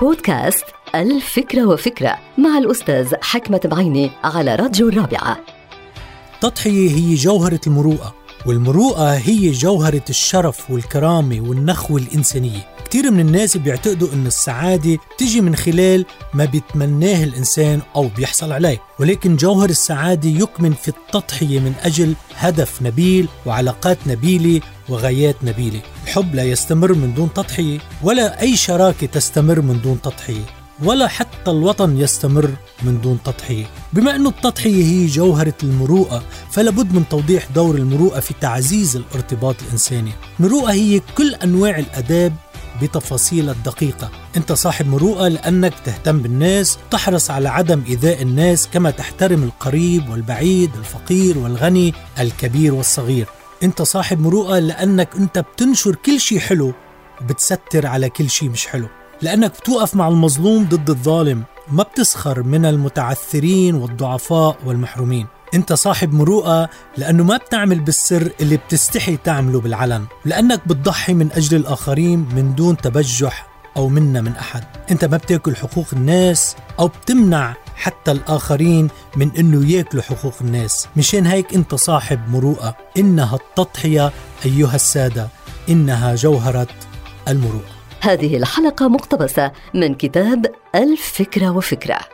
بودكاست الفكرة وفكرة مع الأستاذ حكمة بعيني على راديو الرابعة. التضحية هي جوهرة المروءة والمروءة هي جوهرة الشرف والكرامة والنخوة الإنسانية. كثير من الناس بيعتقدوا أن السعادة تجي من خلال ما بيتمناه الإنسان أو بيحصل عليه. ولكن جوهر السعادة يكمن في التضحية من أجل هدف نبيل وعلاقات نبيلة وغايات نبيلة. الحب لا يستمر من دون تضحية ولا أي شراكة تستمر من دون تضحية ولا حتى الوطن يستمر من دون تضحية. بما أن التضحية هي جوهرة المروءة فلا بد من توضيح دور المروءة في تعزيز الارتباط الإنساني. المروءة هي كل أنواع الأداب بتفاصيل الدقيقة. أنت صاحب مروءة لأنك تهتم بالناس تحرص على عدم إيذاء الناس كما تحترم القريب والبعيد الفقير والغني الكبير والصغير. أنت صاحب مروءة لأنك أنت بتنشر كل شيء حلو وبتستر على كل شيء مش حلو. لأنك بتوقف مع المظلوم ضد الظالم ما بتسخر من المتعثرين والضعفاء والمحرومين. انت صاحب مروءة لأنه ما بتعمل بالسر اللي بتستحي تعمله بالعلن. لأنك بتضحي من أجل الآخرين من دون تبجح أو منا من أحد. انت ما بتاكل حقوق الناس أو بتمنع حتى الآخرين من أنه يأكلوا حقوق الناس. مشان هيك أنت صاحب مروءة. إنها التضحية أيها السادة. إنها جوهرة المروءة. هذه الحلقة مقتبسة من كتاب الفكرة وفكرة.